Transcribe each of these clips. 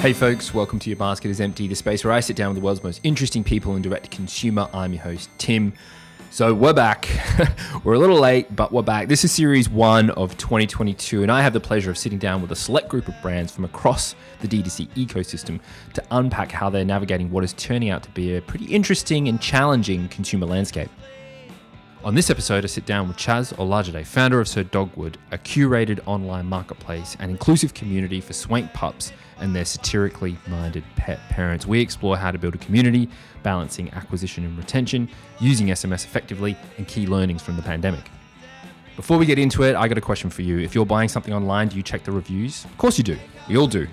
Hey folks, welcome to Your Basket is Empty, the space where I sit down with the world's most interesting people in direct consumer. I'm your host, Tim. So we're back. we're a little late, but we're back. This is series one of 2022, and I have the pleasure of sitting down with a select group of brands from across the D2C ecosystem to unpack how they're navigating what is turning out to be a pretty interesting and challenging consumer landscape. On this episode, I sit down with Chaz Olajide, founder of Sir Dogwood, a curated online marketplace and inclusive community for swank pups and their satirically minded pet parents. We explore how to build a community, balancing acquisition and retention, using SMS effectively, and key learnings from the pandemic. Before we get into it, I got a question for you. If you're buying something online, do you check the reviews? Of course you do. We all do.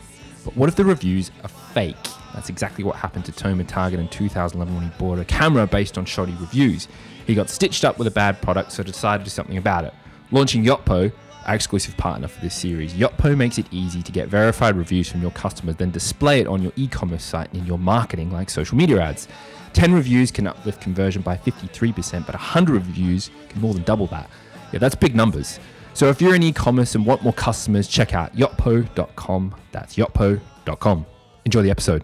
But what if the reviews are fake? That's exactly what happened to Tomer Tagrin in 2011 when he bought a camera based on shoddy reviews. He got stitched up with a bad product, so decided to do something about it. Launching Yotpo, our exclusive partner for this series. Yotpo makes it easy to get verified reviews from your customers, then display it on your e commerce site and in your marketing, like social media ads. 10 reviews can uplift conversion by 53%, but 100 reviews can more than double that. Yeah, that's big numbers. So if you're in e commerce and want more customers, check out yotpo.com. That's yotpo.com. Enjoy the episode.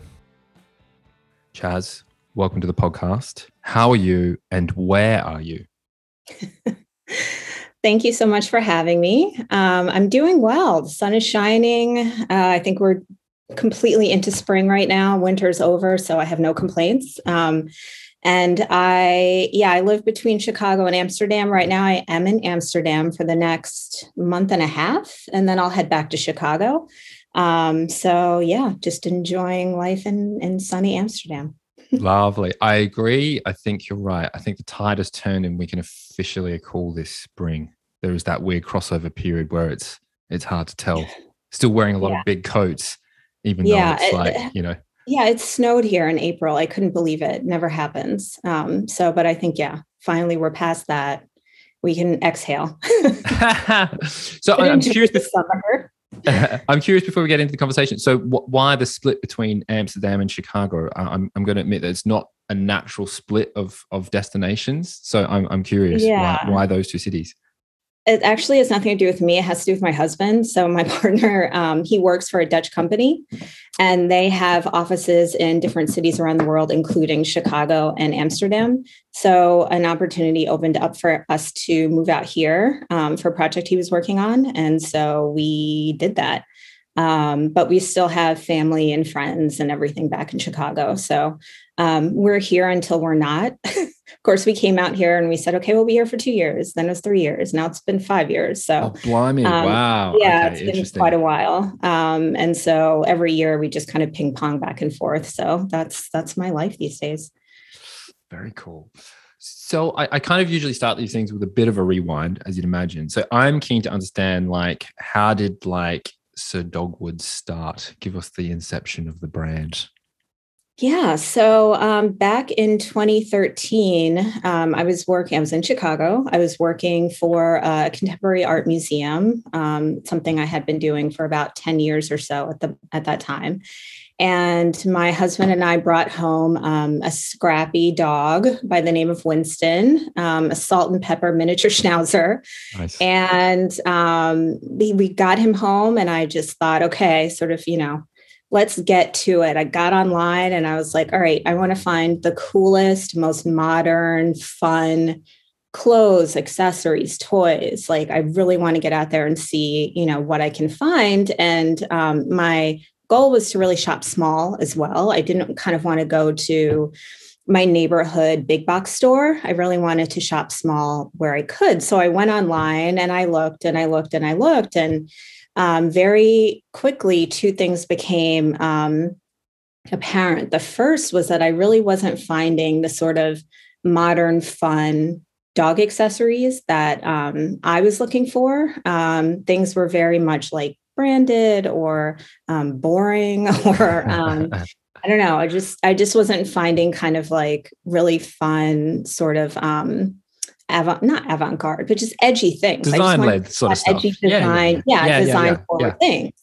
Chaz, welcome to the podcast. How are you and where are you? Thank you so much for having me. Um, I'm doing well. The sun is shining. Uh, I think we're completely into spring right now. Winter's over, so I have no complaints. Um, and I, yeah, I live between Chicago and Amsterdam. Right now, I am in Amsterdam for the next month and a half, and then I'll head back to Chicago. Um, so, yeah, just enjoying life in, in sunny Amsterdam. Lovely. I agree. I think you're right. I think the tide has turned and we can officially call this spring. There is that weird crossover period where it's it's hard to tell. Still wearing a lot yeah. of big coats, even yeah, though it's like, you know. Yeah, it snowed here in April. I couldn't believe it. Never happens. Um, so, but I think, yeah, finally we're past that. We can exhale. so I'm curious. Before, I'm curious before we get into the conversation. So, wh- why the split between Amsterdam and Chicago? I'm, I'm going to admit that it's not a natural split of of destinations. So, I'm, I'm curious yeah. why, why those two cities it actually has nothing to do with me. It has to do with my husband. So my partner, um, he works for a Dutch company, and they have offices in different cities around the world, including Chicago and Amsterdam. So an opportunity opened up for us to move out here um, for a project he was working on, and so we did that. Um, but we still have family and friends and everything back in Chicago. So um, we're here until we're not. of course, we came out here and we said, okay, we'll be here for two years. Then it was three years. Now it's been five years. So, oh, blimey. Um, wow. Yeah, okay, it's been quite a while. Um, and so every year we just kind of ping pong back and forth. So that's that's my life these days. Very cool. So I, I, kind of usually start these things with a bit of a rewind, as you'd imagine. So I'm keen to understand, like, how did like Sir Dogwood start? Give us the inception of the brand. Yeah. So um, back in 2013, um, I was working, I was in Chicago. I was working for a contemporary art museum, um, something I had been doing for about 10 years or so at, the, at that time. And my husband and I brought home um, a scrappy dog by the name of Winston, um, a salt and pepper miniature schnauzer. Nice. And um, we, we got him home, and I just thought, okay, sort of, you know, let's get to it. I got online and I was like, all right, I want to find the coolest, most modern, fun clothes, accessories, toys. Like I really want to get out there and see, you know, what I can find. And um, my goal was to really shop small as well. I didn't kind of want to go to my neighborhood big box store. I really wanted to shop small where I could. So I went online and I looked and I looked and I looked and um, very quickly, two things became um, apparent. The first was that I really wasn't finding the sort of modern, fun dog accessories that um, I was looking for. Um, things were very much like branded or um, boring or um, I don't know. I just I just wasn't finding kind of like really fun sort of um, avant not avant-garde, but just edgy things. Design led sort of stuff. Edgy design, yeah, yeah, yeah design yeah, forward things.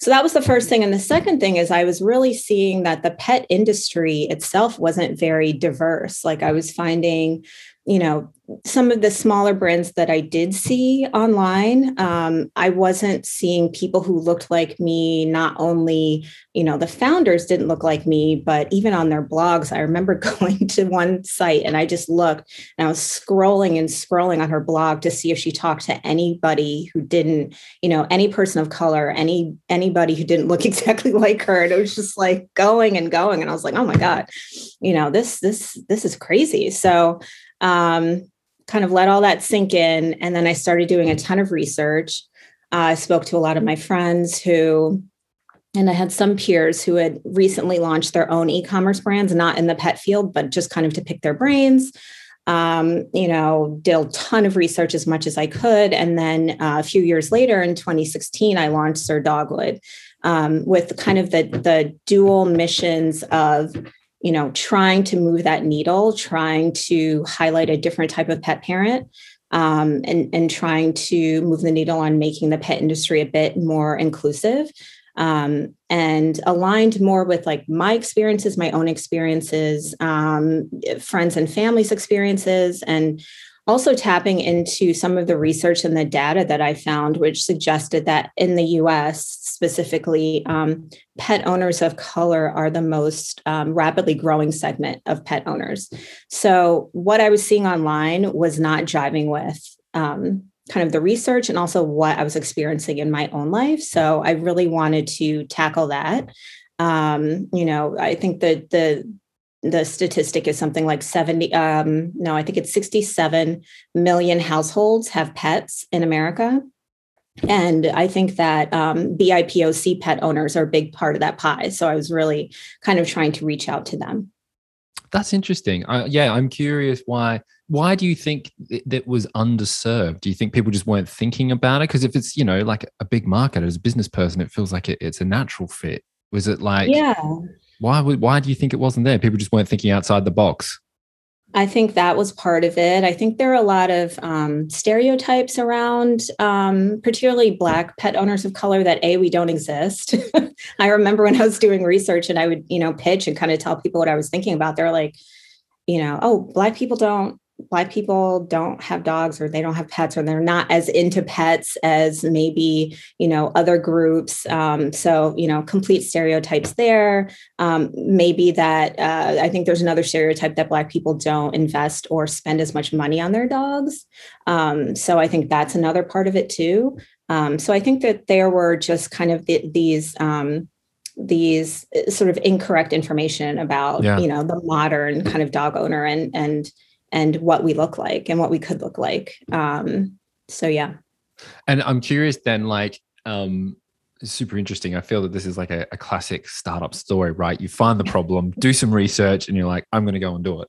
So that was the first thing. And the second thing is I was really seeing that the pet industry itself wasn't very diverse. Like I was finding, you know, some of the smaller brands that I did see online, um, I wasn't seeing people who looked like me. Not only, you know, the founders didn't look like me, but even on their blogs, I remember going to one site and I just looked and I was scrolling and scrolling on her blog to see if she talked to anybody who didn't, you know, any person of color, any anybody who didn't look exactly like her. And it was just like going and going, and I was like, oh my god, you know, this this this is crazy. So um, kind of let all that sink in. And then I started doing a ton of research. Uh, I spoke to a lot of my friends who, and I had some peers who had recently launched their own e commerce brands, not in the pet field, but just kind of to pick their brains. Um, you know, did a ton of research as much as I could. And then uh, a few years later in 2016, I launched Sir Dogwood um, with kind of the, the dual missions of you know, trying to move that needle, trying to highlight a different type of pet parent, um, and, and trying to move the needle on making the pet industry a bit more inclusive um, and aligned more with like my experiences, my own experiences, um, friends and families' experiences, and also tapping into some of the research and the data that I found, which suggested that in the US specifically, um, pet owners of color are the most um, rapidly growing segment of pet owners. So, what I was seeing online was not jiving with. Um, kind of the research and also what I was experiencing in my own life. So I really wanted to tackle that. Um, you know, I think that the the statistic is something like 70 um, no i think it's 67 million households have pets in america. And i think that um, bipoc pet owners are a big part of that pie. So i was really kind of trying to reach out to them. That's interesting. Uh, yeah i'm curious why why do you think that was underserved? Do you think people just weren't thinking about it? Because if it's you know like a big market as a business person it feels like it, it's a natural fit. Was it like yeah why why do you think it wasn't there? People just weren't thinking outside the box. I think that was part of it. I think there are a lot of um, stereotypes around, um, particularly Black pet owners of color, that A, we don't exist. I remember when I was doing research and I would, you know, pitch and kind of tell people what I was thinking about. They're like, you know, oh, Black people don't black people don't have dogs or they don't have pets or they're not as into pets as maybe you know other groups um, so you know complete stereotypes there. Um, maybe that uh, i think there's another stereotype that black people don't invest or spend as much money on their dogs. Um, so i think that's another part of it too. Um, so i think that there were just kind of the, these um, these uh, sort of incorrect information about yeah. you know the modern kind of dog owner and and and what we look like and what we could look like. Um, so yeah. And I'm curious then, like, um, super interesting. I feel that this is like a, a classic startup story, right? You find the problem, do some research, and you're like, I'm going to go and do it.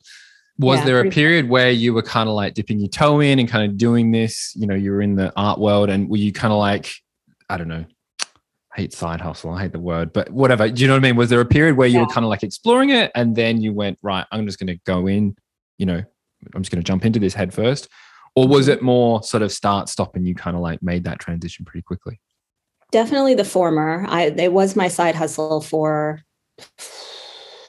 Was yeah, there a period where you were kind of like dipping your toe in and kind of doing this? You know, you were in the art world, and were you kind of like, I don't know, I hate side hustle, I hate the word, but whatever. Do you know what I mean? Was there a period where you yeah. were kind of like exploring it, and then you went, right, I'm just going to go in, you know, I'm just going to jump into this head first? Or was mm-hmm. it more sort of start, stop, and you kind of like made that transition pretty quickly? Definitely the former. I it was my side hustle for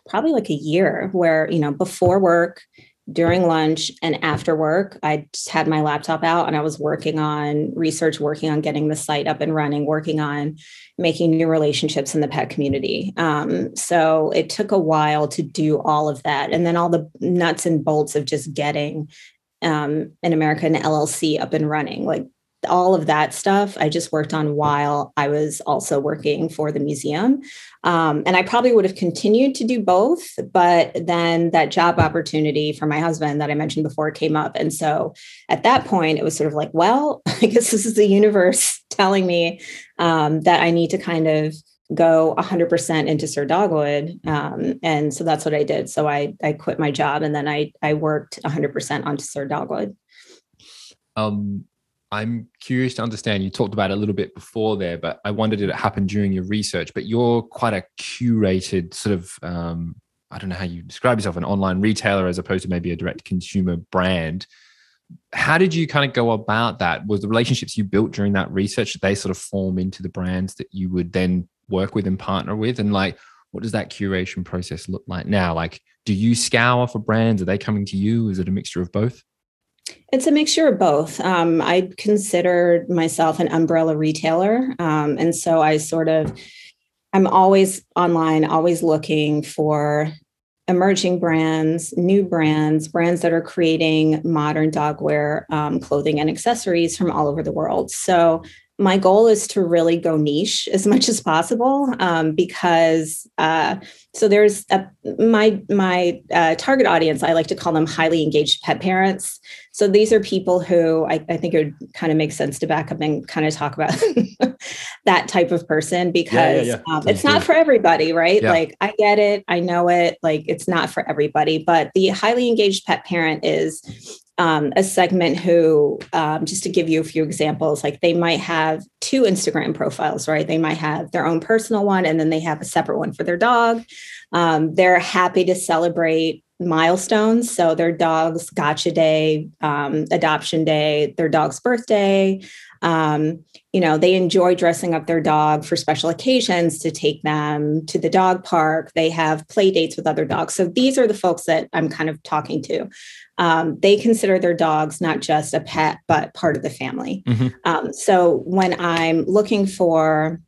probably like a year where, you know, before work, during lunch and after work, I just had my laptop out and I was working on research, working on getting the site up and running, working on making new relationships in the pet community. Um, so it took a while to do all of that. And then all the nuts and bolts of just getting um, an American LLC up and running. Like all of that stuff I just worked on while I was also working for the museum. Um, and I probably would have continued to do both, but then that job opportunity for my husband that I mentioned before came up. And so at that point, it was sort of like, well, I guess this is the universe telling me um, that I need to kind of go 100% into Sir Dogwood. Um, and so that's what I did. So I, I quit my job and then I, I worked 100% onto Sir Dogwood. Um, I'm curious to understand. You talked about it a little bit before there, but I wondered did it happen during your research? But you're quite a curated sort of, um, I don't know how you describe yourself, an online retailer as opposed to maybe a direct consumer brand. How did you kind of go about that? Was the relationships you built during that research they sort of form into the brands that you would then work with and partner with? And like, what does that curation process look like now? Like, do you scour for brands? Are they coming to you? Is it a mixture of both? It's a mixture of both. Um, I consider myself an umbrella retailer. Um, and so I sort of, I'm always online, always looking for emerging brands, new brands, brands that are creating modern dogwear um, clothing and accessories from all over the world. So my goal is to really go niche as much as possible um, because uh, so there's a, my my uh, target audience i like to call them highly engaged pet parents. So these are people who i, I think it would kind of make sense to back up and kind of talk about that type of person because yeah, yeah, yeah. Um, it's not for everybody right? Like i get it. I know it. Like it's not for everybody. But the highly engaged pet parent is um, a segment who, um, just to give you a few examples, like they might have two Instagram profiles, right? They might have their own personal one and then they have a separate one for their dog. Um, they're happy to celebrate milestones. So their dog's gotcha day, um, adoption day, their dog's birthday. Um, you know, they enjoy dressing up their dog for special occasions to take them to the dog park. They have play dates with other dogs. So these are the folks that I'm kind of talking to um, they consider their dogs not just a pet, but part of the family. Mm-hmm. Um, so when I'm looking for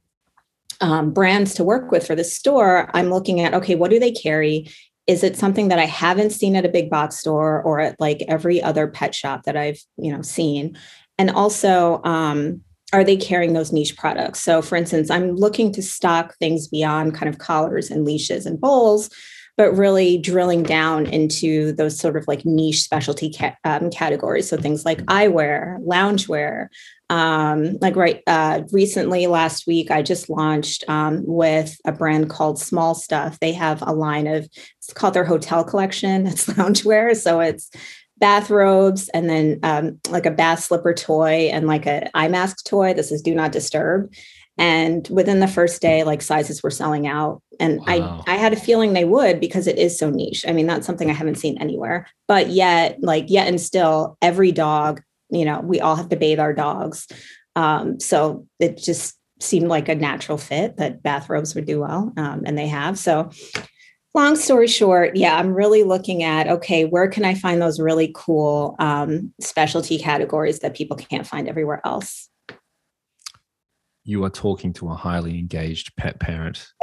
um, brands to work with for the store, I'm looking at okay, what do they carry? Is it something that I haven't seen at a big box store or at like every other pet shop that I've you know seen? And also, um, are they carrying those niche products? So, for instance, I'm looking to stock things beyond kind of collars and leashes and bowls but really drilling down into those sort of like niche specialty ca- um, categories. So things like eyewear, loungewear. Um, like right uh, recently, last week, I just launched um, with a brand called Small Stuff. They have a line of it's called their hotel collection. It's loungewear, so it's bathrobes and then um, like a bath slipper toy and like a eye mask toy. This is Do Not Disturb and within the first day like sizes were selling out. And wow. i i had a feeling they would because it is so niche. I mean that's something i haven't seen anywhere. But yet like yet and still every dog you know we all have to bathe our dogs. Um, so it just seemed like a natural fit that bathrobes would do well um, and they have. So long story short yeah i'm really looking at okay where can i find those really cool um, specialty categories that people can't find everywhere else you are talking to a highly engaged pet parent.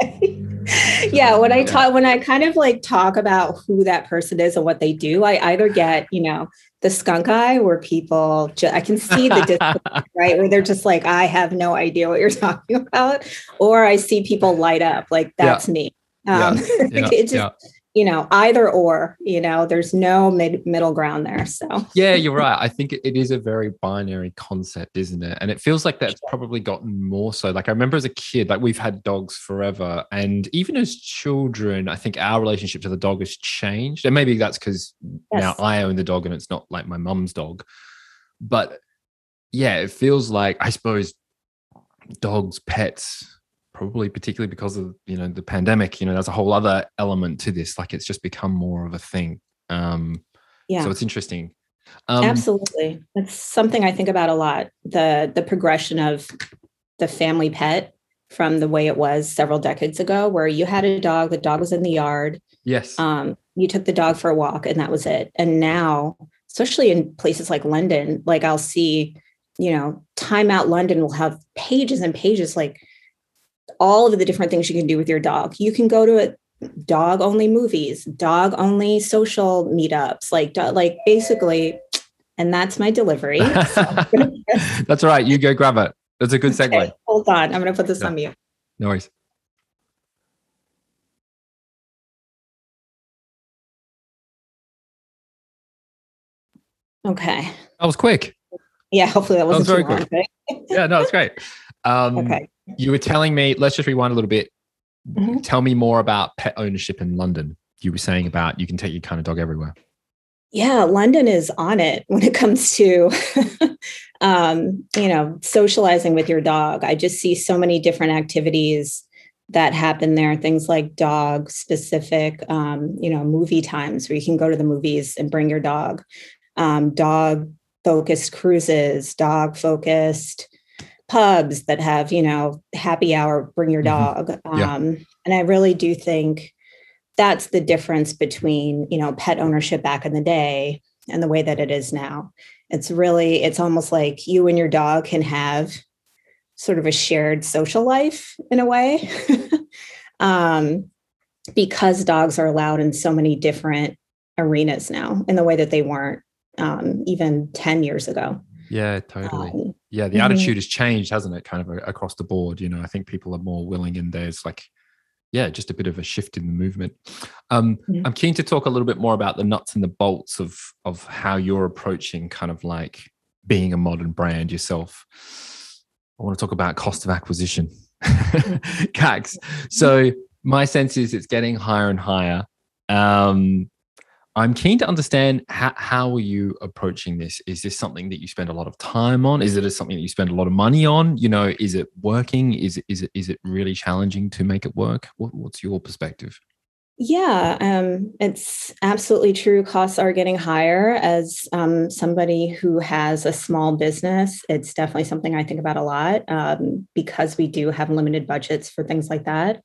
yeah, when I talk, when I kind of like talk about who that person is and what they do, I either get, you know, the skunk eye where people, ju- I can see the right, where they're just like, I have no idea what you're talking about, or I see people light up, like that's yeah. me. Um, yeah. Yeah. it just you know either or you know there's no mid- middle ground there so. Yeah you're right. I think it is a very binary concept isn't it? And it feels like that's probably gotten more so. Like i remember as a kid like we've had dogs forever and even as children i think our relationship to the dog has changed. And maybe that's because yes. now i own the dog and it's not like my mum's dog. But yeah it feels like i suppose dogs pets probably particularly because of you know the pandemic you know there's a whole other element to this like it's just become more of a thing. Um yeah. so it's interesting. Um, absolutely. That's something i think about a lot the the progression of the family pet from the way it was several decades ago where you had a dog the dog was in the yard. Yes. Um you took the dog for a walk and that was it. And now especially in places like london like i'll see you know time out london will have pages and pages like all of the different things you can do with your dog. You can go to a dog only movies, dog only social meetups, like like basically, and that's my delivery. that's all right. You go grab it. That's a good segue. Okay, hold on. I'm going to put this yeah. on mute. No worries. Okay. That was quick. Yeah, hopefully that wasn't that was very quick. Long, yeah, no, it's great. Um, okay. You were telling me, let's just rewind a little bit. Mm-hmm. Tell me more about pet ownership in London. You were saying about you can take your kind of dog everywhere. Yeah, London is on it when it comes to, um, you know, socializing with your dog. I just see so many different activities that happen there. Things like dog specific, um, you know, movie times where you can go to the movies and bring your dog. Um, dog focused cruises, dog focused pubs that have you know happy hour bring your mm-hmm. dog mm-hmm. yeah. um, and i really do think that's the difference between you know pet ownership back in the day and the way that it is now. It's really, it's almost like you and your dog can have sort of a shared social life in a way. um, because dogs are allowed in so many different arenas now in the way that they weren't um, even 10 years ago. Yeah, totally. Um, yeah, the mm-hmm. attitude has changed, hasn't it? Kind of across the board. You know, I think people are more willing, and there's like, yeah, just a bit of a shift in the movement. Um, mm-hmm. I'm keen to talk a little bit more about the nuts and the bolts of of how you're approaching kind of like being a modern brand yourself. I want to talk about cost of acquisition, mm-hmm. CACs. So my sense is it's getting higher and higher. Um, I'm keen to understand how, how are you approaching this? Is this something that you spend a lot of time on? Is it something that you spend a lot of money on? You know, is it working? Is it, is it, is it really challenging to make it work? What, what's your perspective? Yeah, um, it's absolutely true. Costs are getting higher. As um, somebody who has a small business, it's definitely something I think about a lot um, because we do have limited budgets for things like that.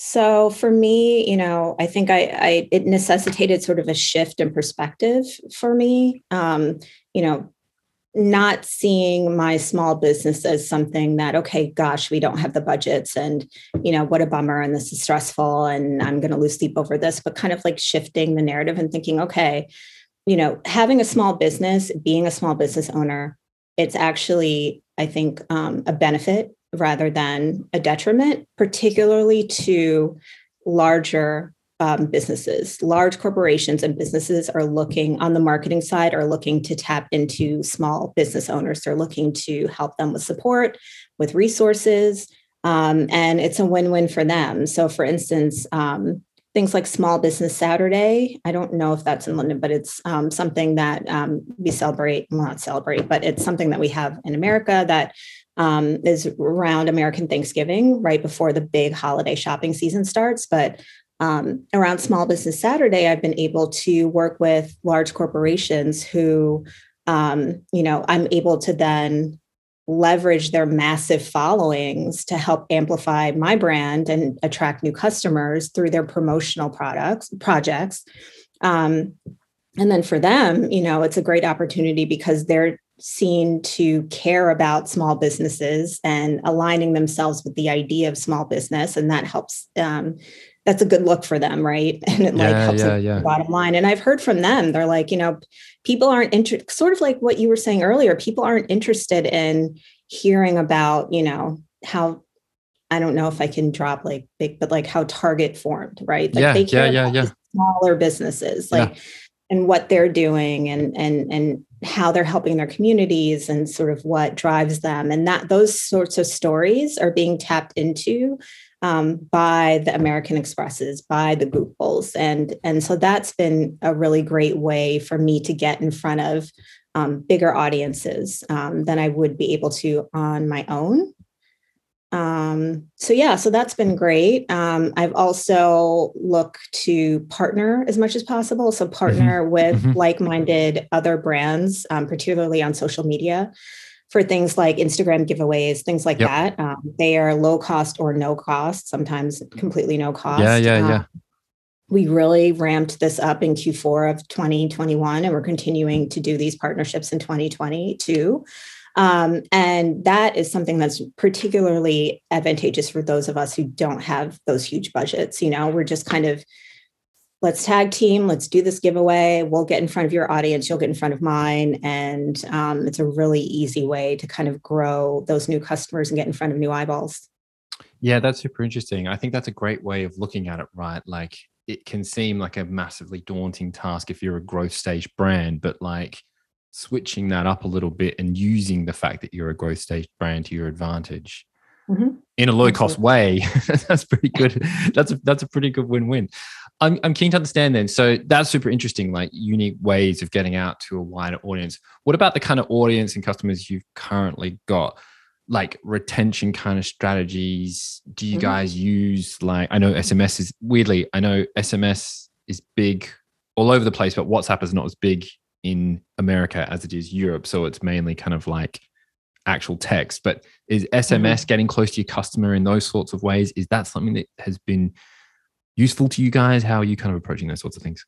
So for me, you know, I think I, I it necessitated sort of a shift in perspective for me. Um, you know, not seeing my small business as something that okay gosh we don't have the budgets and you know what a bummer and this is stressful and i'm going to lose sleep over this but kind of like shifting the narrative and thinking okay you know having a small business being a small business owner it's actually i think um, a benefit rather than a detriment, particularly to larger um, businesses. Large corporations and businesses are looking on the marketing side, are looking to tap into small business owners. They're looking to help them with support, with resources, um, and it's a win win for them. So, for instance, um, things like Small Business Saturday. I don't know if that's in London, but it's um, something that um, we celebrate, well, not celebrate, but it's something that we have in America that um, is around American Thanksgiving, right before the big holiday shopping season starts. But um, around Small Business Saturday, I've been able to work with large corporations who, um, you know, I'm able to then leverage their massive followings to help amplify my brand and attract new customers through their promotional products projects um, and then for them you know it's a great opportunity because they're seen to care about small businesses and aligning themselves with the idea of small business and that helps um, that's a good look for them right? And it yeah, like helps yeah, yeah. bottom line. And i've heard from them they're like you know people aren't interested sort of like what you were saying earlier people aren't interested in hearing about you know how i don't know if i can drop like big but like how target formed right? Like yeah yeah yeah yeah. smaller businesses like and what they're doing and and and how they're helping their communities and sort of what drives them. And that those sorts of stories are being tapped into um, by the american expresses by the googles. And and so that's been a really great way for me to get in front of um, bigger audiences um, than i would be able to on my own um, so yeah, so that's been great. Um, I've also looked to partner as much as possible. So mm-hmm. partner mm-hmm. with mm-hmm. like-minded other brands, um, particularly on social media, for things like Instagram giveaways, things like yep. that. Um, they are low cost or no cost, sometimes completely no cost. Yeah, yeah, yeah. Um, we really ramped this up in Q4 of 2021, and we're continuing to do these partnerships in 2022. Um, and that is something that's particularly advantageous for those of us who don't have those huge budgets. You know, we're just kind of let's tag team, let's do this giveaway. We'll get in front of your audience, you'll get in front of mine. And um, it's a really easy way to kind of grow those new customers and get in front of new eyeballs. Yeah, that's super interesting. I think that's a great way of looking at it, right? Like it can seem like a massively daunting task if you're a growth stage brand, but like switching that up a little bit and using the fact that you're a growth stage brand to your advantage mm-hmm. in a low cost way that's pretty good. That's a that's a pretty good win-win. I'm, I'm keen to understand then so that's super interesting like unique ways of getting out to a wider audience. What about the kind of audience and customers you've currently got? Like retention kind of strategies? Do you mm-hmm. guys use like i know sms is weirdly i know sms is big all over the place but whatsapp is not as big in America as it is Europe. So it's mainly kind of like actual text. But is SMS mm-hmm. getting close to your customer in those sorts of ways? Is that something that has been useful to you guys? How are you kind of approaching those sorts of things?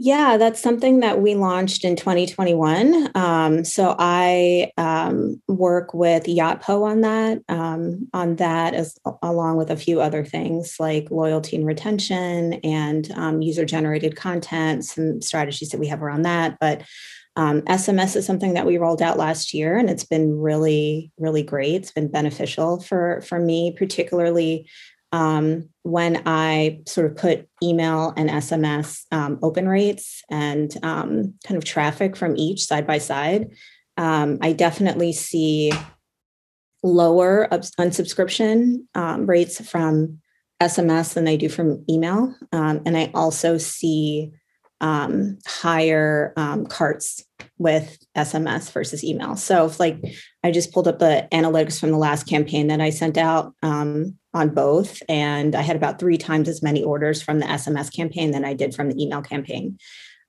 Yeah, that's something that we launched in 2021. Um, so I um, work with Yotpo on that, um, on that as along with a few other things like loyalty and retention and um, user-generated content, some strategies that we have around that. But SMS um, is something that we rolled out last year, and it's been really, really great. It's been beneficial for for me, particularly um, when I sort of put email and SMS um, open rates and um, kind of traffic from each side by side, um, I definitely see lower unsubscription um, rates from SMS than I do from email. Um, and I also see higher carts with SMS versus email. So if like I just pulled up the analytics from the last campaign that I sent out um, on both, and I had about three times as many orders from the SMS campaign than I did from the email campaign.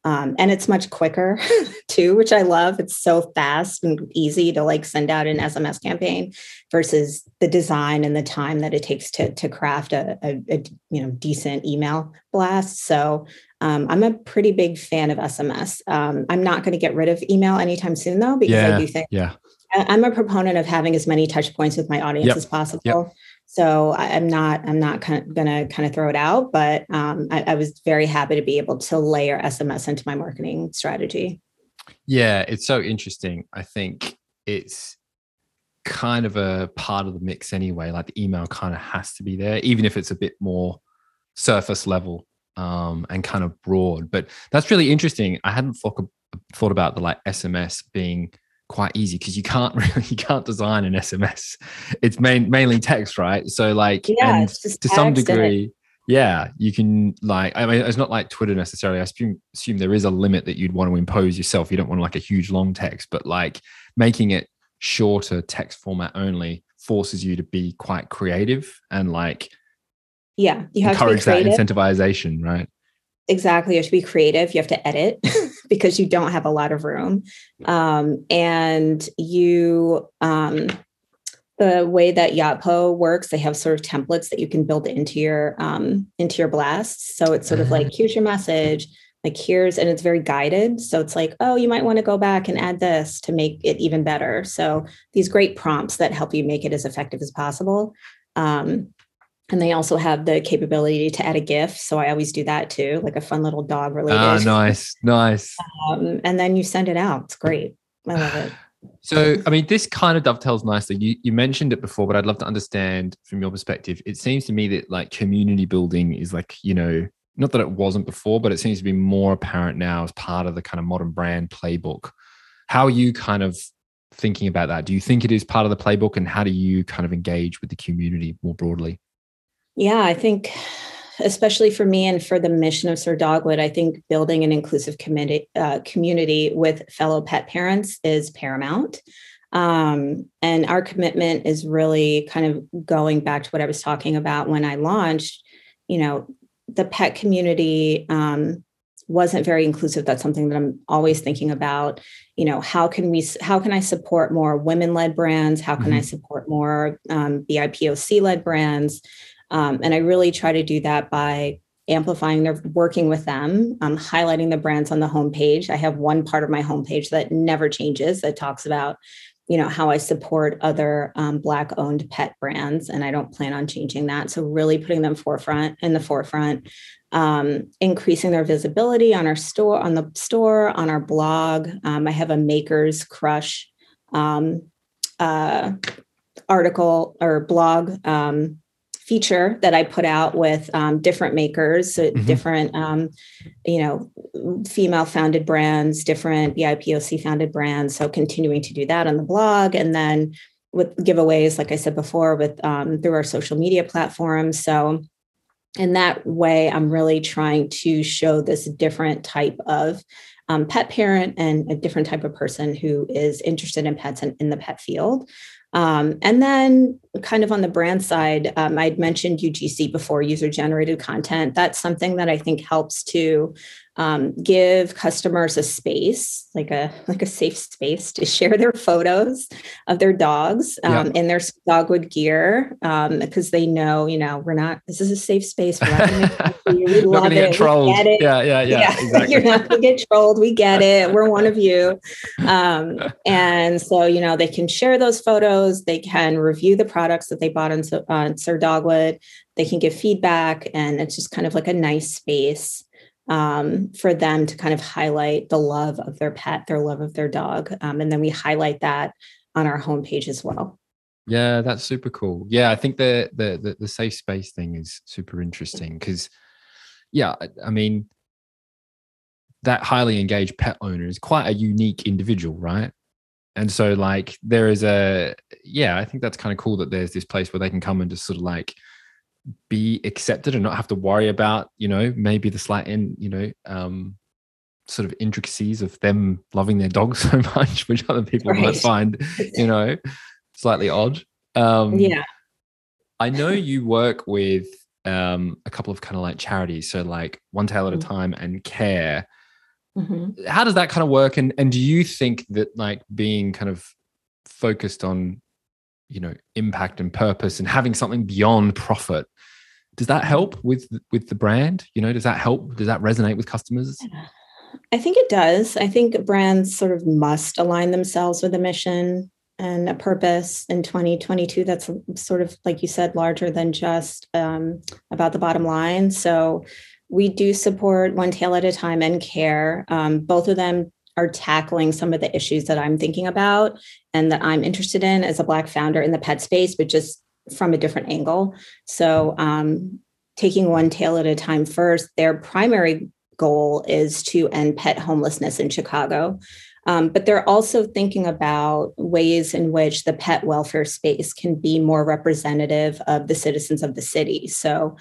Um, and it's much quicker too, which I love. It's so fast and easy to like send out an SMS campaign versus the design and the time that it takes to to craft a, a, a you know decent email blast. So um, I'm a pretty big fan of SMS. Um, I'm not going to get rid of email anytime soon, though, because yeah, I do think yeah. I'm a proponent of having as many touch points with my audience yep. as possible. Yep. So I'm not I'm not kind of gonna kind of throw it out, but um, I, I was very happy to be able to layer SMS into my marketing strategy. Yeah, it's so interesting. I think it's kind of a part of the mix anyway. Like the email kind of has to be there, even if it's a bit more surface level um, and kind of broad. But that's really interesting. I hadn't thought, thought about the like SMS being quite easy because you can't really you can't design an SMS. It's main, mainly text, right? So like yeah, and to some degree, yeah, you can like I mean it's not like Twitter necessarily. I assume, assume there is a limit that you'd want to impose yourself. You don't want like a huge long text, but like making it shorter text format only forces you to be quite creative and like yeah you have encourage that incentivization right exactly you have to be creative you have to edit because you don't have a lot of room um, and you um, the way that Yotpo works, they have sort of templates that you can build into your um, into your blasts. So it's sort of like here's your message, like here's and it's very guided. So it's like, oh, you might want to go back and add this to make it even better. So these great prompts that help you make it as effective as possible. Um, and they also have the capability to add a GIF. So I always do that too, like a fun little dog related. Ah, nice, nice. Um, and then you send it out. It's great. I love it. So, I mean, this kind of dovetails nicely. You, you mentioned it before, but I'd love to understand from your perspective. It seems to me that like community building is like, you know, not that it wasn't before, but it seems to be more apparent now as part of the kind of modern brand playbook. How are you kind of thinking about that? Do you think it is part of the playbook and how do you kind of engage with the community more broadly? Yeah, I think especially for me and for the mission of Sir Dogwood, I think building an inclusive community, uh, community with fellow pet parents is paramount. Um, and our commitment is really kind of going back to what I was talking about when I launched. You know, the pet community um, wasn't very inclusive. That's something that I'm always thinking about. You know, how can we? How can I support more women-led brands? How can mm-hmm. I support more um, BIPOC-led brands? Um, and I really try to do that by amplifying their working with them, um, highlighting the brands on the homepage. I have one part of my homepage that never changes that talks about, you know, how I support other um, Black owned pet brands, and I don't plan on changing that. So really putting them forefront in the forefront, um, increasing their visibility on our store, on the store, on our blog. Um, I have a Maker's Crush um, uh, article or blog um, feature that I put out with um, different makers, so mm-hmm. different, um, you know, female founded brands, different BIPOC founded brands. So continuing to do that on the blog, and then with giveaways, like I said before, with um, through our social media platforms. So in that way, I'm really trying to show this different type of um, pet parent and a different type of person who is interested in pets and in the pet field. Um, and then, kind of on the brand side, um, I'd mentioned UGC before, user generated content. That's something that I think helps to um, give customers a space, like a like a safe space, to share their photos of their dogs um, yeah. in their dogwood gear, because um, they know, you know, we're not. This is a safe space. We're not going to we love it. Get trolled. We get it. Yeah, yeah, yeah. yeah. Exactly. You're not to get trolled. We get it. We're one of you. Um, and so, you know, they can share those photos. They can review the products that they bought on, on Sir Dogwood. They can give feedback, and it's just kind of like a nice space um, for them to kind of highlight the love of their pet, their love of their dog. Um, and then we highlight that on our homepage as well. Yeah, that's super cool. Yeah, I think the the the, the safe space thing is super interesting because, yeah, I mean, that highly engaged pet owner is quite a unique individual, right? And so, like, there is a yeah, I think that's kind of cool that there's this place where they can come and just sort of like be accepted and not have to worry about you know maybe the slight in you know um sort of intricacies of them loving their dog so much which other people right. might find you know slightly odd um yeah i know you work with um a couple of kind of like charities so like one tail at a mm-hmm. time and care mm-hmm. how does that kind of work and and do you think that like being kind of focused on you know impact and purpose and having something beyond profit. Does that help with with the brand? You know does that help does that resonate with customers? I think it does. I think brands sort of must align themselves with a mission and a purpose in 2022 that's sort of like you said larger than just um, about the bottom line. So we do support one tail at a time and care. Um, both of them are tackling some of the issues that I'm thinking about and that I'm interested in as a Black founder in the pet space, but just from a different angle. So, um, taking one tail at a time first, their primary goal is to end pet homelessness in Chicago. Um, but they're also thinking about ways in which the pet welfare space can be more representative of the citizens of the city. So,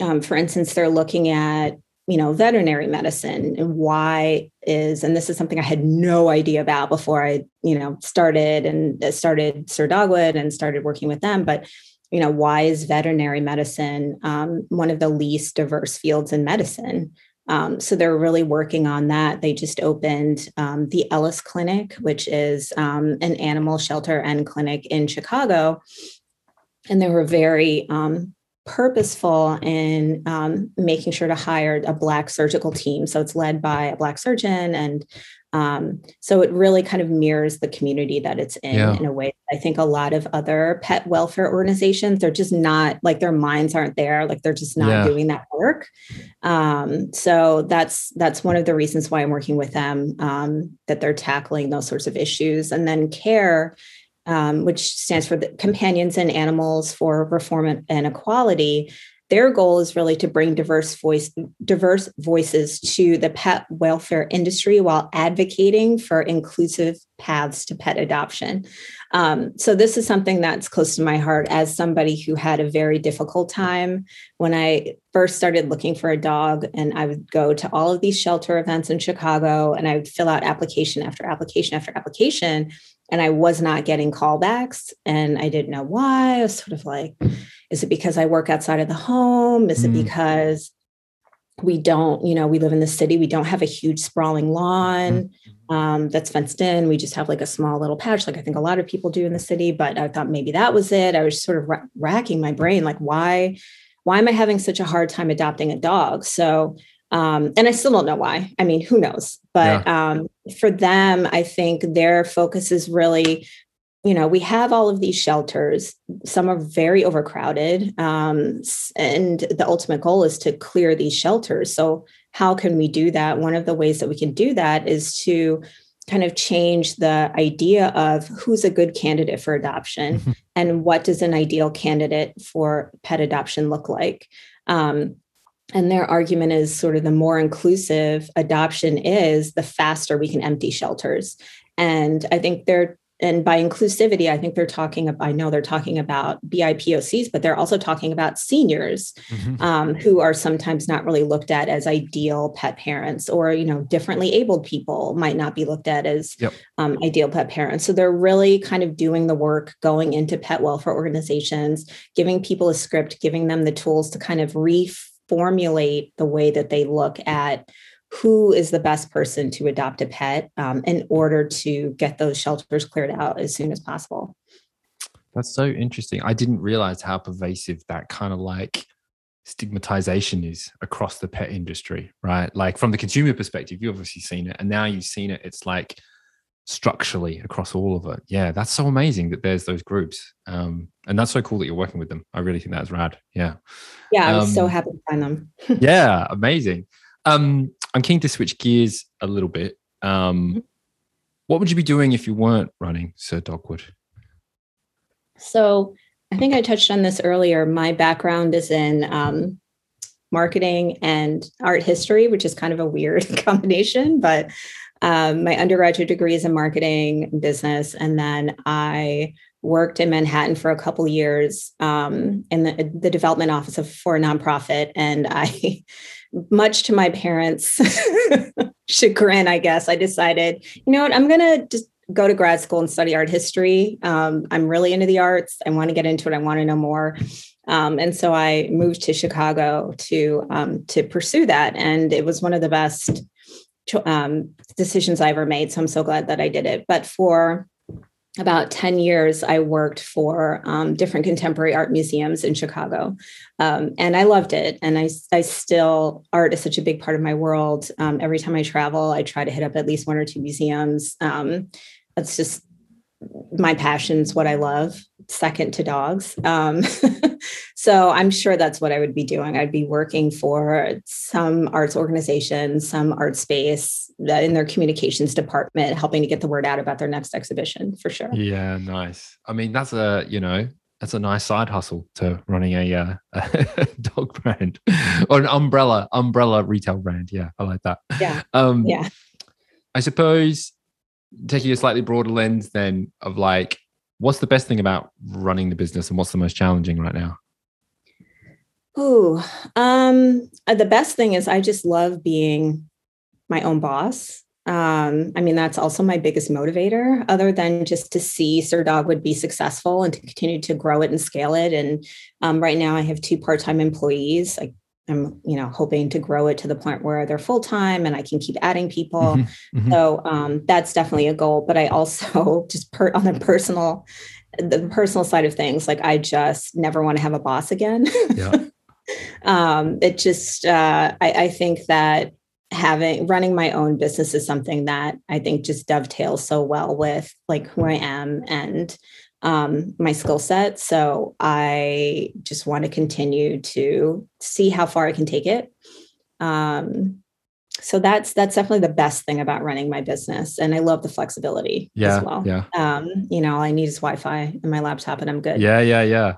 um, for instance, they're looking at you know veterinary medicine and why is and this is something i had no idea about before i you know started and uh, started sir dogwood and started working with them but you know why is veterinary medicine um, one of the least diverse fields in medicine? Um, so they're really working on that. They just opened um, the ellis clinic which is um, an animal shelter and clinic in chicago. And they were very um, purposeful in um, making sure to hire a black surgical team so it's led by a black surgeon and um, so it really kind of mirrors the community that it's in yeah. in a way i think a lot of other pet welfare organizations they're just not like their minds aren't there like they're just not yeah. doing that work um, so that's that's one of the reasons why i'm working with them um, that they're tackling those sorts of issues and then care um, which stands for the Companions and Animals for Reform and Equality, their goal is really to bring diverse voice diverse voices to the pet welfare industry while advocating for inclusive paths to pet adoption um, so this is something that's close to my heart as somebody who had a very difficult time when i first started looking for a dog and i would go to all of these shelter events in chicago and i would fill out application after application after application and I was not getting callbacks and I didn't know why. I was sort of like, is it because I work outside of the home? Is mm. it because we don't, you know, we live in the city, we don't have a huge sprawling lawn mm. um, that's fenced in. We just have like a small little patch, like I think a lot of people do in the city. But I thought maybe that was it. I was sort of ra- racking my brain, like, why, why am I having such a hard time adopting a dog? So um, and I still don't know why. I mean, who knows? But yeah. um, for them, I think their focus is really, you know, we have all of these shelters. Some are very overcrowded, um, and the ultimate goal is to clear these shelters. So, how can we do that? One of the ways that we can do that is to kind of change the idea of who's a good candidate for adoption mm-hmm. and what does an ideal candidate for pet adoption look like. Um, and their argument is sort of the more inclusive adoption is, the faster we can empty shelters. And I think they're and by inclusivity, I think they're talking. About, I know they're talking about BIPOCs, but they're also talking about seniors mm-hmm. um, who are sometimes not really looked at as ideal pet parents, or you know, differently abled people might not be looked at as yep. um, ideal pet parents. So they're really kind of doing the work, going into pet welfare organizations, giving people a script, giving them the tools to kind of reformulate the way that they look at who is the best person to adopt a pet um, in order to get those shelters cleared out as soon as possible. That's so interesting. I didn't realize how pervasive that kind of like stigmatization is across the pet industry, right? Like from the consumer perspective, you've obviously seen it, and now you've seen it. It's like structurally across all of it. Yeah, that's so amazing that there's those groups, um, and that's so cool that you're working with them. I really think that's rad. Yeah. Yeah, I'm um, so happy to find them. yeah, amazing. Um, I'm keen to switch gears a little bit. Um, mm-hmm. what would you be doing if you weren't running Sir Dogwood? So I think I touched on this earlier. My background is in um, marketing and art history, which is kind of a weird combination, but um, my undergraduate degree is in marketing business. And then I worked in Manhattan for a couple years um, in the, the development office of, for a nonprofit. And I much to my parents' chagrin, I guess, I decided, you know what, I'm going to just go to grad school and study art history. Um, I'm really into the arts. I want to get into it. I want to know more. Um, and so I moved to Chicago to um, to pursue that, and it was one of the best um, decisions I ever made. So I'm so glad that I did it. But for about 10 years, I worked for um, different contemporary art museums in Chicago. Um, and I loved it. And I, I still, art is such a big part of my world. Um, every time I travel, I try to hit up at least one or two museums. Um, it's just my passion's what I love, second to dogs. Um, so I'm sure that's what I would be doing. I'd be working for some arts organization, some art space in their communications department, helping to get the word out about their next exhibition for sure. Yeah, nice. I mean, that's a, you know, that's a nice side hustle to running a, uh, a dog brand or an umbrella umbrella retail brand. Yeah, I like that. Yeah. Um, yeah. I suppose taking a slightly broader lens then of like what's the best thing about running the business and what's the most challenging right now Oh, um, uh, the best thing is I just love being my own boss. Um, I mean, that's also my biggest motivator, other than just to see Sir Dogwood be successful and to continue to grow it and scale it. And um, right now, I have two part-time employees. I'm, you know, hoping to grow it to the point where they're full time and I can keep adding people. Mm-hmm, mm-hmm. So um, that's definitely a goal. But I also just per, on the personal, the personal side of things, like I just never want to have a boss again. Yeah. um, it just, uh, I, I think that having running my own business is something that I think just dovetails so well with like who I am and um, my skill set. So I just want to continue to see how far I can take it. Um, so that's that's definitely the best thing about running my business, and I love the flexibility yeah, as well. Yeah. Um, you know, all I need is Wi-Fi and my laptop, and I'm good. Yeah, yeah, yeah.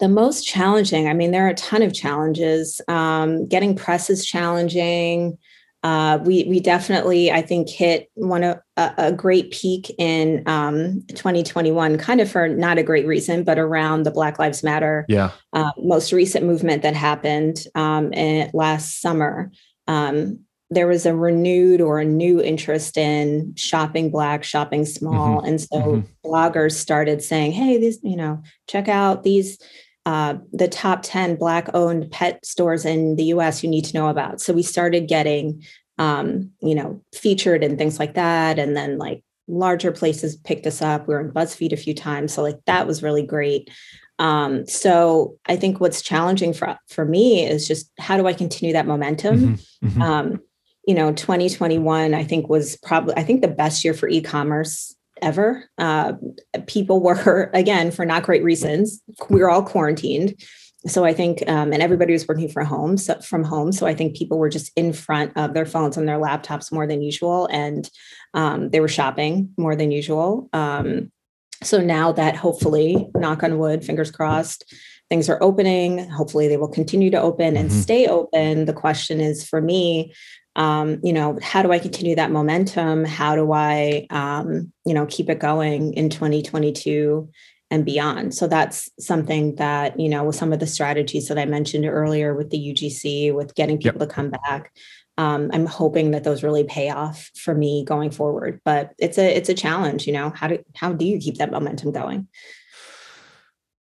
The most challenging, I mean, there are a ton of challenges. Um, getting press is challenging. Uh, we we definitely I think hit one of a, a great peak in um, 2021, kind of for not a great reason, but around the Black Lives Matter, yeah, uh, most recent movement that happened um, in, last summer. Um, there was a renewed or a new interest in shopping black, shopping small, mm-hmm. and so mm-hmm. bloggers started saying, "Hey, these you know, check out these." Uh, the top 10 black owned pet stores in the US you need to know about. So we started getting, um, you know, featured and things like that. And then like larger places picked us up. We were in BuzzFeed a few times. So like that was really great. Um, so I think what's challenging for, for me is just how do I continue that momentum? Mm-hmm, mm-hmm. Um, you know, 2021, I think was probably, I think the best year for e-commerce ever. Uh, people were, again, for not great reasons, we were all quarantined. So I think, um, and everybody was working from home, so, from home. So I think people were just in front of their phones and their laptops more than usual, and um, they were shopping more than usual. Um, so now that hopefully, knock on wood, fingers crossed, things are opening. Hopefully, they will continue to open and mm-hmm. stay open. The question is for me, um, you know, how do I continue that momentum? How do I, um, you know, keep it going in 2022 and beyond? So that's something that, you know, with some of the strategies that I mentioned earlier with the UGC, with getting people yep. to come back, um, I'm hoping that those really pay off for me going forward. But it's a it's a challenge, you know. How do how do you keep that momentum going?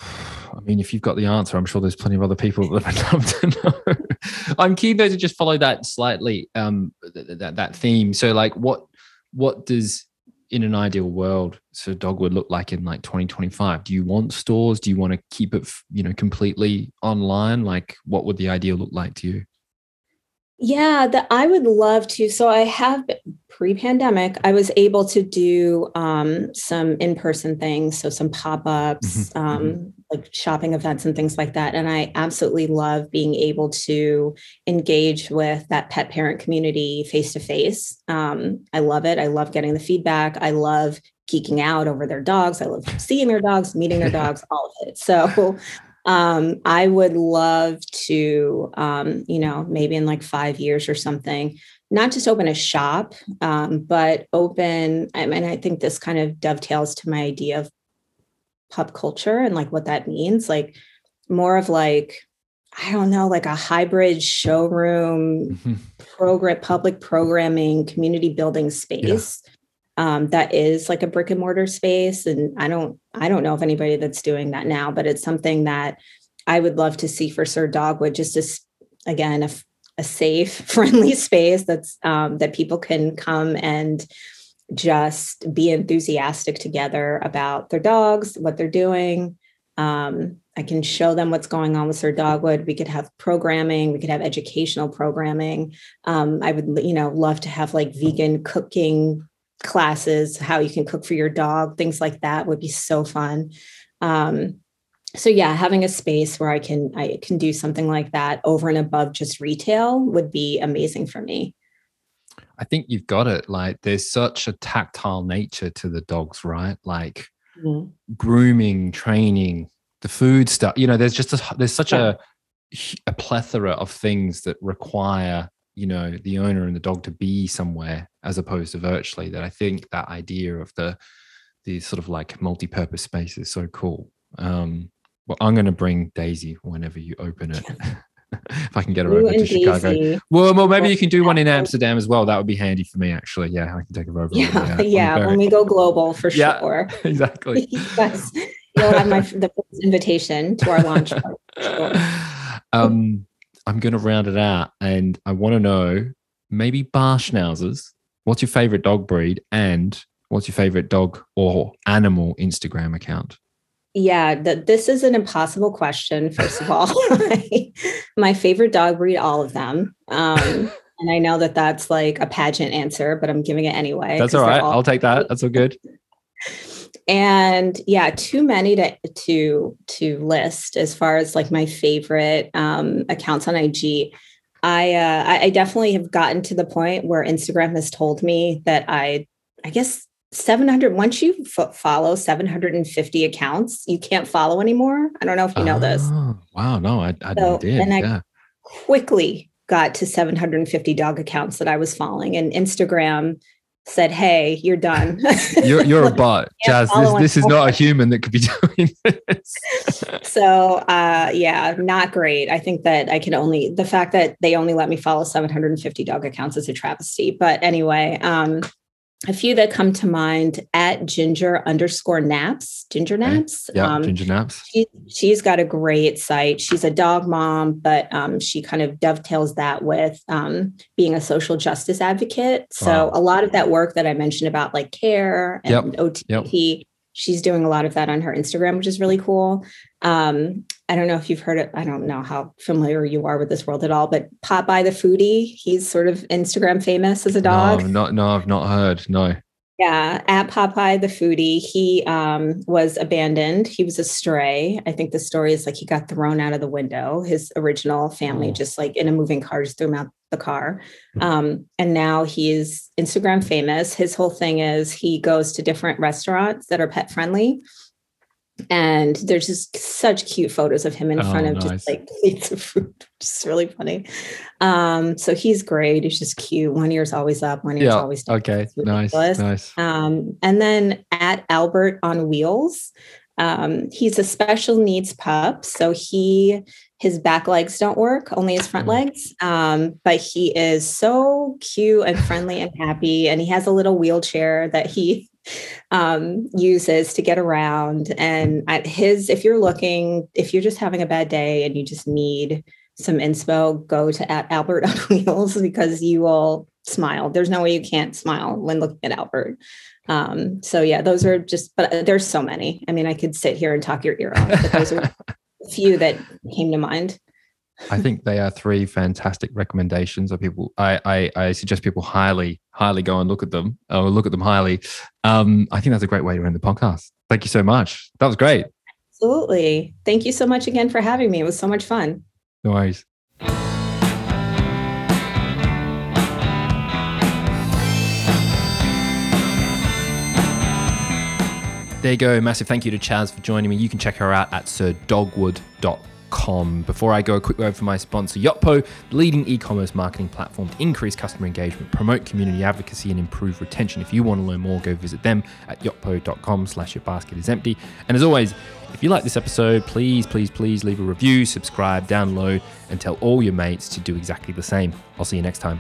I mean, if you've got the answer, I'm sure there's plenty of other people that would love to know. I'm keen though to just follow that slightly, um, that that theme. So, like, what what does in an ideal world Sir Dogwood look like in like 2025 do you want stores do you want to keep it you know completely online like what would the ideal look like to you yeah, that I would love to. So I have pre-pandemic, I was able to do um, some in-person things, so some pop-ups, mm-hmm. um, mm-hmm. Like shopping events and things like that. And I absolutely love being able to engage with that pet parent community face to face. I love it. I love getting the feedback. I love geeking out over their dogs. I love seeing their dogs, meeting their dogs, all of it. So um, I would love to, um, you know, maybe in like five years or something, not just open a shop, um, but open. I mean, I think this kind of dovetails to my idea of pup culture and like what that means. Like more of like, I don't know, like a hybrid showroom mm-hmm. program, public programming, community building space. Yeah um, that is like a brick and mortar space and i don't i don't know of anybody that's doing that now but it's something that i would love to see for sir dogwood just as again a, a safe friendly space that's um, that people can come and just be enthusiastic together about their dogs what they're doing um, I can show them what's going on with Sir Dogwood. We could have programming. We could have educational programming. Um, I would, you know, love to have like vegan cooking classes, how you can cook for your dog, things like that would be so fun. Um, so yeah, having a space where I can I can do something like that over and above just retail would be amazing for me. I think you've got it. Like there's such a tactile nature to the dogs, right? Like mm-hmm. grooming, training, the food stuff. You know, there's just a, there's such yeah. a a plethora of things that require you know the owner and the dog to be somewhere as opposed to virtually that i think that idea of the the sort of like multi-purpose space is so cool um well i'm going to bring daisy whenever you open it if i can get her over to chicago. well, well maybe you can do one in amsterdam as well. That would be handy for me actually. Yeah i can take her over yeah yeah, yeah when we go global for yeah, sure. exactly. Yes you'll have my the first invitation to our launch sure. um I'm going to round it out and I want to know maybe bar schnauzers. What's your favorite dog breed and what's your favorite dog or animal Instagram account? Yeah, this is an impossible question. First of all, my favorite dog breed, all of them. Um, and I know that that's like a pageant answer, but I'm giving it anyway. That's all right. All I'll take that. That's all good. and yeah too many to to to list as far as like my favorite um, accounts on ig i uh, i definitely have gotten to the point where instagram has told me that i i guess 700 once you f- follow 750 accounts you can't follow anymore i don't know if you know oh, this wow no i, I so, did and yeah. i quickly got to 750 dog accounts that i was following and instagram said, "Hey, you're done." you're you're a bot, Jazz. This, this is not a human that could be doing this. so, uh, yeah, not great. I think that I can only the fact that they only let me follow 750 dog accounts is a travesty. But anyway, um, a few that come to mind at ginger underscore naps ginger naps okay. yeah um, ginger naps she, she's got a great site she's a dog mom but um, she kind of dovetails that with um, being a social justice advocate so wow. a lot of that work that i mentioned about like care and yep. ott yep she's doing a lot of that on her Instagram, which is really cool. Um, I don't know if you've heard it. I don't know how familiar you are with this world at all, but Popeye the foodie, he's sort of Instagram famous as a dog. No, not, no, I've not heard. No. Yeah, at Popeye the foodie, he um, was abandoned. He was a stray. I think the story is like he got thrown out of the window. His original family, oh. just like in a moving car, just threw him out the car. Hmm. Um, and now he's Instagram famous. His whole thing is he goes to different restaurants that are pet friendly and there's just such cute photos of him in oh, front of nice. just like plates of food just really funny. Um so he's great. He's just cute. One ear's always up. One ear's yeah, always down. okay. Nice nice. Um and then at albert on wheels um he's a special needs pup. So he his back legs don't work only his front mm. legs. Um but he is so cute and friendly and happy. And he has a little wheelchair that he um, uses to get around. And at his, if you're looking, if you're just having a bad day and you just need some inspo, go to at Albert on Wheels because you will smile. There's no way you can't smile when looking at Albert. Um, so yeah, those are just, but there's so many. I mean, I could sit here and talk your ear off, but those are a few that came to mind. I think they are three fantastic recommendations. Of people, I, I, I suggest people highly, highly go and look at them or look at them highly. Um, I think that's a great way to end the podcast. Thank you so much. That was great. Absolutely. Thank you so much again for having me. It was so much fun. No worries. There you go. Massive thank you to Chaz for joining me. You can check her out at sirdogwood.com Before I go, a quick word from my sponsor, Yotpo, the leading e commerce marketing platform to increase customer engagement, promote community advocacy, and improve retention. If you want to learn more, go visit them at yotpo.com slash your basket is empty. And as always, if you like this episode, please, please, please leave a review, subscribe, download, and tell all your mates to do exactly the same. I'll see you next time.